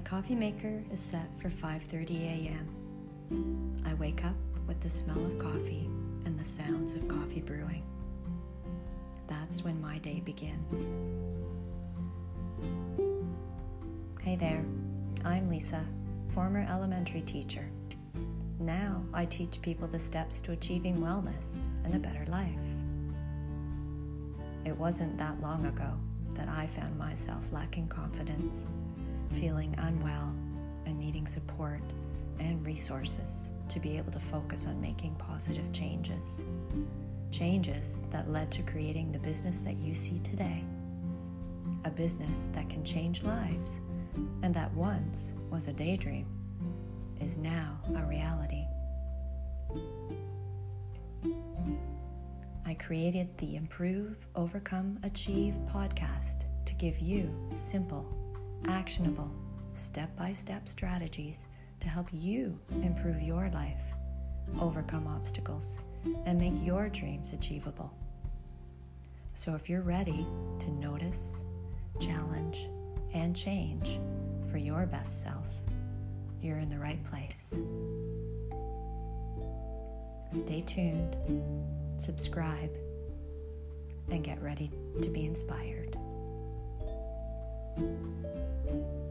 coffee maker is set for 5:30 a.m. I wake up with the smell of coffee and the sounds of coffee brewing. That's when my day begins. Hey there, I'm Lisa, former elementary teacher. Now I teach people the steps to achieving wellness and a better life. It wasn't that long ago that I found myself lacking confidence, feeling unwell, and needing support and resources to be able to focus on making positive changes. Changes that led to creating the business that you see today. A business that can change lives and that once was a daydream is now a reality. I created the Improve, Overcome, Achieve podcast to give you simple, actionable, step by step strategies to help you improve your life, overcome obstacles, and make your dreams achievable. So if you're ready to notice, challenge, and change for your best self, you're in the right place. Stay tuned, subscribe, and get ready to be inspired. Thank you.